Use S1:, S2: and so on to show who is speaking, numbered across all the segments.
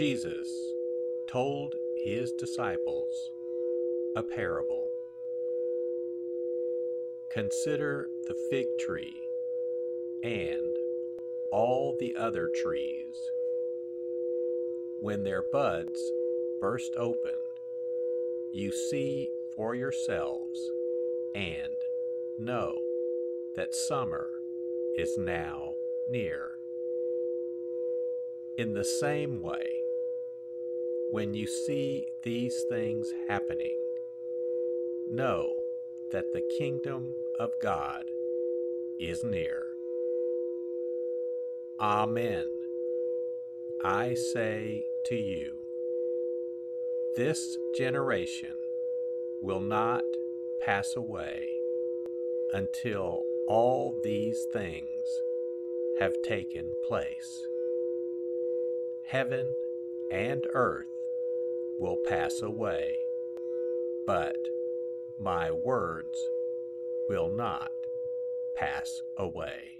S1: Jesus told his disciples a parable. Consider the fig tree and all the other trees. When their buds burst open, you see for yourselves and know that summer is now near. In the same way, when you see these things happening, know that the kingdom of God is near. Amen. I say to you, this generation will not pass away until all these things have taken place. Heaven and earth will pass away, but my words will not pass away.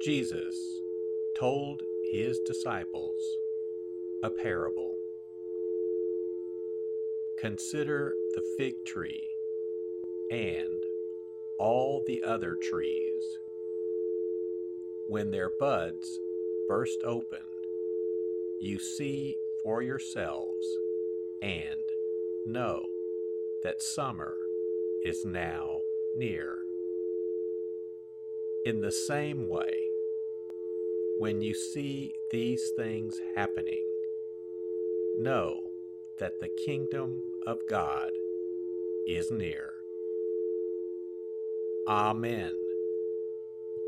S1: Jesus told his disciples a parable. Consider the fig tree and all the other trees. When their buds burst open, you see for yourselves and know that summer is now near. In the same way, when you see these things happening, know that the kingdom of God is near. Amen.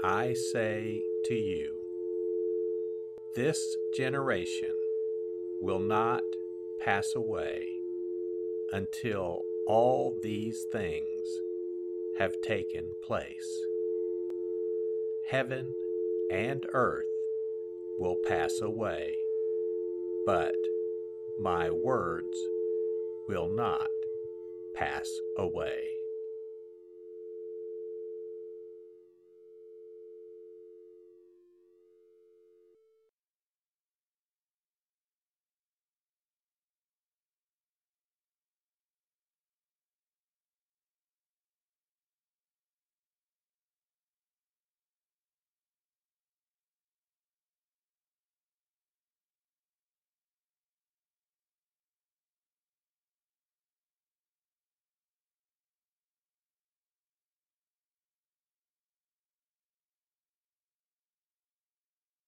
S1: I say to you, this generation will not pass away until all these things have taken place. Heaven and earth will pass away, but my words will not pass away.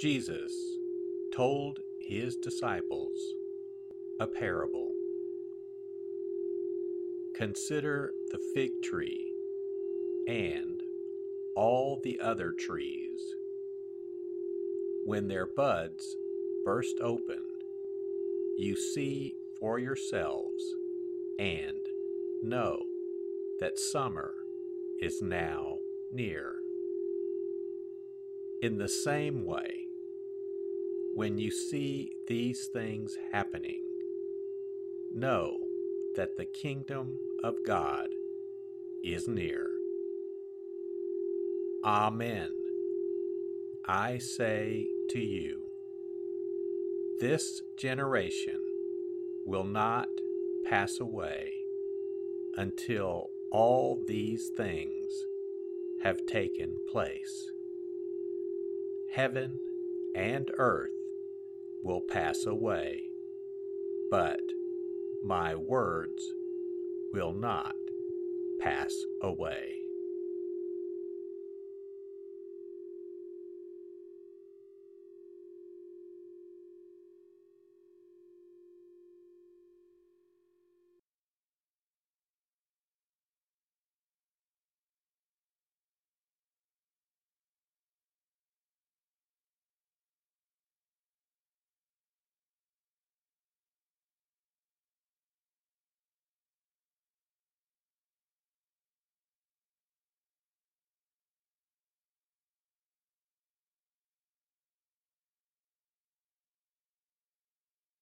S1: Jesus told his disciples a parable. Consider the fig tree and all the other trees. When their buds burst open, you see for yourselves and know that summer is now near. In the same way, when you see these things happening, know that the kingdom of God is near. Amen. I say to you, this generation will not pass away until all these things have taken place. Heaven and earth will pass away, but my words will not pass away.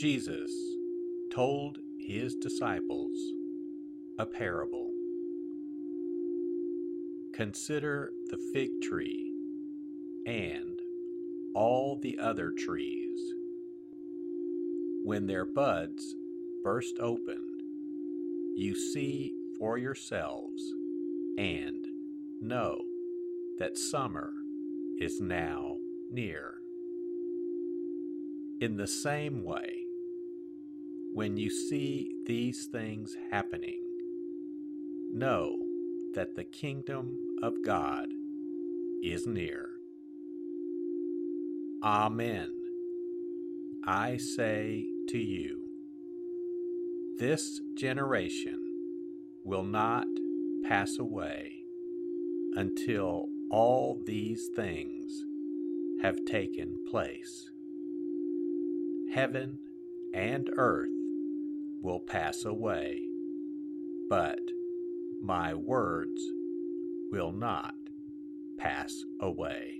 S1: Jesus told his disciples a parable. Consider the fig tree and all the other trees. When their buds burst open, you see for yourselves and know that summer is now near. In the same way, when you see these things happening, know that the kingdom of God is near. Amen. I say to you, this generation will not pass away until all these things have taken place. Heaven and earth will pass away, but my words will not pass away.